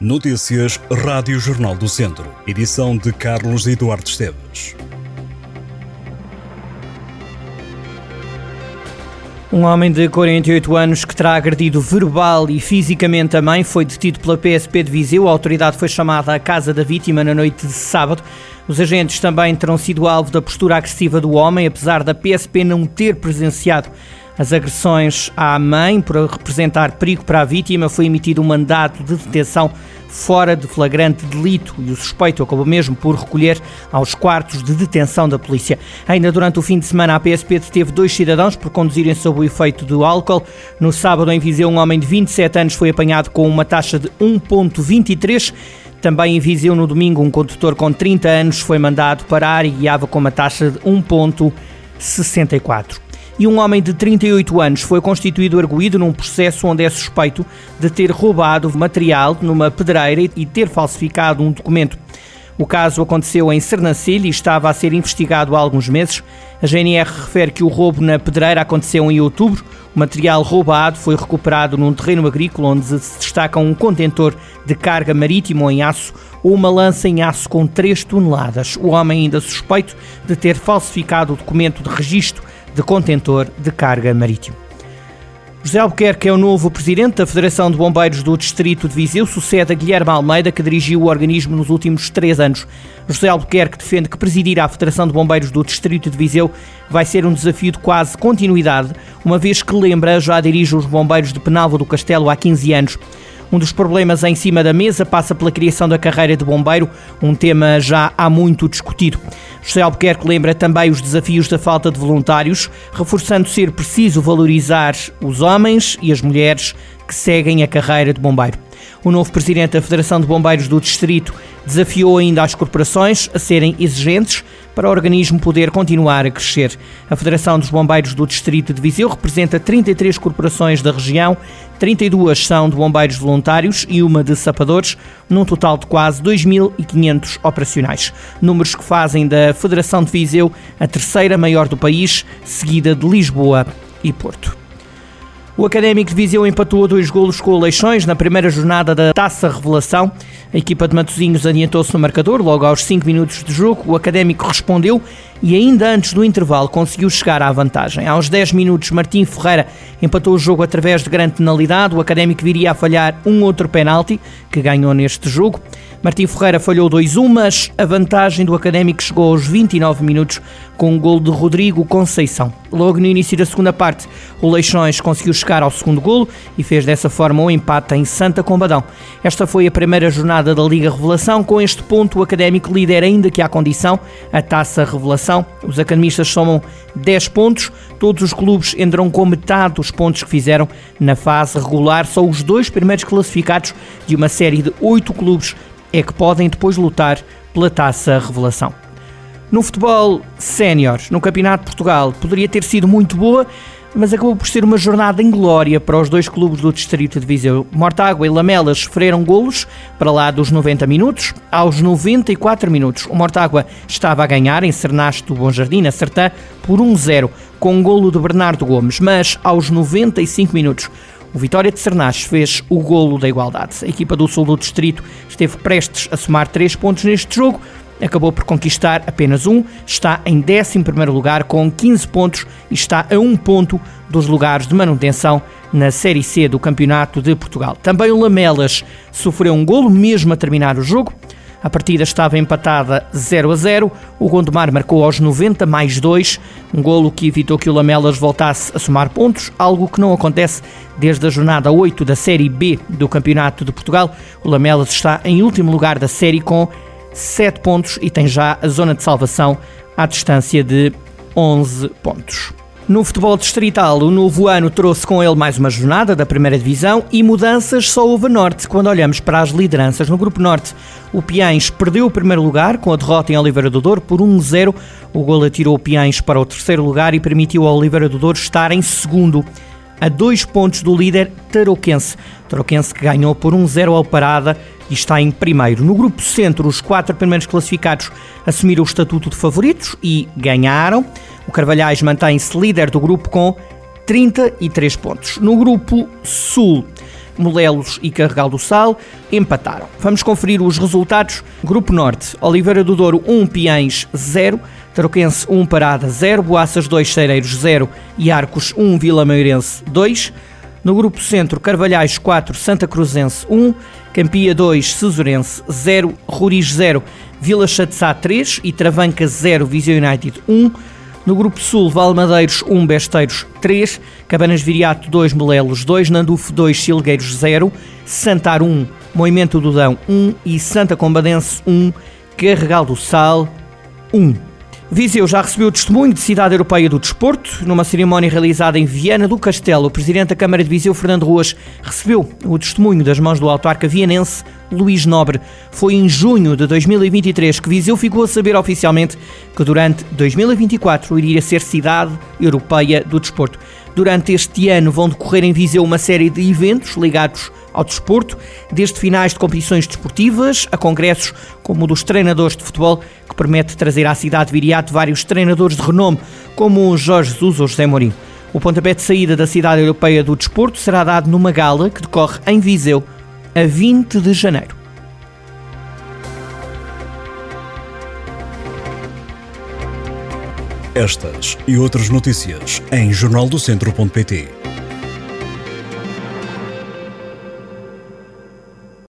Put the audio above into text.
Notícias Rádio Jornal do Centro. Edição de Carlos Eduardo Esteves. Um homem de 48 anos que terá agredido verbal e fisicamente a mãe foi detido pela PSP de Viseu. A autoridade foi chamada à casa da vítima na noite de sábado. Os agentes também terão sido alvo da postura agressiva do homem, apesar da PSP não ter presenciado as agressões à mãe por representar perigo para a vítima, foi emitido um mandato de detenção fora de flagrante delito e o suspeito acabou mesmo por recolher aos quartos de detenção da polícia. Ainda durante o fim de semana, a PSP deteve dois cidadãos por conduzirem sob o efeito do álcool. No sábado, em Viseu, um homem de 27 anos foi apanhado com uma taxa de 1,23. Também em Viseu, no domingo, um condutor com 30 anos foi mandado parar e guiava com uma taxa de 1,64 e um homem de 38 anos foi constituído arguído num processo onde é suspeito de ter roubado material numa pedreira e ter falsificado um documento. O caso aconteceu em Sernancelho e estava a ser investigado há alguns meses. A GNR refere que o roubo na pedreira aconteceu em outubro. O material roubado foi recuperado num terreno agrícola onde se destaca um contentor de carga marítimo em aço ou uma lança em aço com 3 toneladas. O homem ainda suspeito de ter falsificado o documento de registro de contentor de carga marítimo. José Albuquerque é o novo presidente da Federação de Bombeiros do Distrito de Viseu, sucede a Guilherme Almeida, que dirigiu o organismo nos últimos três anos. José Albuquerque defende que presidir a Federação de Bombeiros do Distrito de Viseu vai ser um desafio de quase continuidade, uma vez que lembra já dirige os bombeiros de Penalva do Castelo há 15 anos. Um dos problemas em cima da mesa passa pela criação da carreira de bombeiro, um tema já há muito discutido. José Albuquerque lembra também os desafios da falta de voluntários, reforçando ser preciso valorizar os homens e as mulheres que seguem a carreira de bombeiro. O novo presidente da Federação de Bombeiros do Distrito desafiou ainda as corporações a serem exigentes para o organismo poder continuar a crescer. A Federação dos Bombeiros do Distrito de Viseu representa 33 corporações da região, 32 são de bombeiros voluntários e uma de sapadores, num total de quase 2.500 operacionais. Números que fazem da Federação de Viseu a terceira maior do país, seguida de Lisboa e Porto. O Académico de Viseu empatou a dois golos com o Leixões na primeira jornada da Taça Revelação. A equipa de Matosinhos adiantou-se no marcador logo aos 5 minutos de jogo. O Académico respondeu e ainda antes do intervalo conseguiu chegar à vantagem. Aos 10 minutos, Martim Ferreira empatou o jogo através de grande penalidade. O Académico viria a falhar um outro penalti que ganhou neste jogo. Martim Ferreira falhou 2-1, mas a vantagem do Académico chegou aos 29 minutos com um gol de Rodrigo Conceição. Logo no início da segunda parte, o Leixões conseguiu chegar ao segundo golo e fez dessa forma um empate em Santa Combadão. Esta foi a primeira jornada da Liga Revelação. Com este ponto, o Académico lidera ainda que há condição a Taça Revelação. Os academistas somam 10 pontos. Todos os clubes entram com metade dos pontos que fizeram na fase regular. Só os dois primeiros classificados de uma série de 8 clubes é que podem depois lutar pela taça revelação. No futebol sénior, no Campeonato de Portugal, poderia ter sido muito boa, mas acabou por ser uma jornada em glória para os dois clubes do Distrito de Viseu. Mortágua e Lamelas sofreram golos para lá dos 90 minutos. Aos 94 minutos, o Mortágua estava a ganhar em Cernaste do Bom Jardim, na Sertã, por 1-0, com um golo de Bernardo Gomes, mas aos 95 minutos, o Vitória de Sernaches fez o golo da igualdade. A equipa do Sul do Distrito esteve prestes a somar 3 pontos neste jogo, acabou por conquistar apenas um, está em 11 lugar com 15 pontos e está a um ponto dos lugares de manutenção na Série C do Campeonato de Portugal. Também o Lamelas sofreu um golo mesmo a terminar o jogo, a partida estava empatada 0 a 0. O Gondomar marcou aos 90 mais 2, um golo que evitou que o Lamelas voltasse a somar pontos, algo que não acontece desde a jornada 8 da Série B do Campeonato de Portugal. O Lamelas está em último lugar da série com 7 pontos e tem já a zona de salvação à distância de 11 pontos. No futebol distrital, o novo ano trouxe com ele mais uma jornada da primeira divisão e mudanças só houve a norte quando olhamos para as lideranças. No grupo norte, o Piães perdeu o primeiro lugar com a derrota em Oliveira do Douro por 1-0. O gol atirou o Piães para o terceiro lugar e permitiu ao Oliveira do Douro estar em segundo a dois pontos do líder Tarouquense. Tarouquense que ganhou por 1-0 ao Parada e está em primeiro. No grupo centro, os quatro primeiros classificados assumiram o estatuto de favoritos e ganharam. O Carvalhais mantém-se líder do grupo com 33 pontos. No grupo Sul, Molelos e Carregal do Sal empataram. Vamos conferir os resultados. Grupo Norte, Oliveira do Douro 1, Piães 0, Tarouquense 1, Parada 0, Boaças 2, Cereiros 0 e Arcos 1, Vila Meirense 2. No grupo Centro, Carvalhais 4, Santa Cruzense 1, Campia 2, Cesurense 0, Ruris 0, Vila Chatzá 3 e Travanca 0, Viseu United 1. No grupo Sul, Valmadeiros 1, Besteiros 3, Cabanas Viriato 2, Molelos 2, Nandufo 2, Silgueiros 0, Santar 1, Moimento do Dão 1 e Santa Combadense 1, Carregal do Sal 1. Viseu já recebeu o testemunho de Cidade Europeia do Desporto. Numa cerimónia realizada em Viana do Castelo, o Presidente da Câmara de Viseu, Fernando Ruas, recebeu o testemunho das mãos do autarca vianense Luís Nobre. Foi em junho de 2023 que Viseu ficou a saber oficialmente que durante 2024 iria ser Cidade Europeia do Desporto. Durante este ano vão decorrer em Viseu uma série de eventos ligados ao desporto, desde finais de competições desportivas a congressos como o dos treinadores de futebol, que permite trazer à cidade de Viriato vários treinadores de renome, como Jorge Jesus ou José Mourinho. O pontapé de saída da cidade europeia do desporto será dado numa gala que decorre em Viseu a 20 de janeiro. Estas e outras notícias em jornaldocentro.pt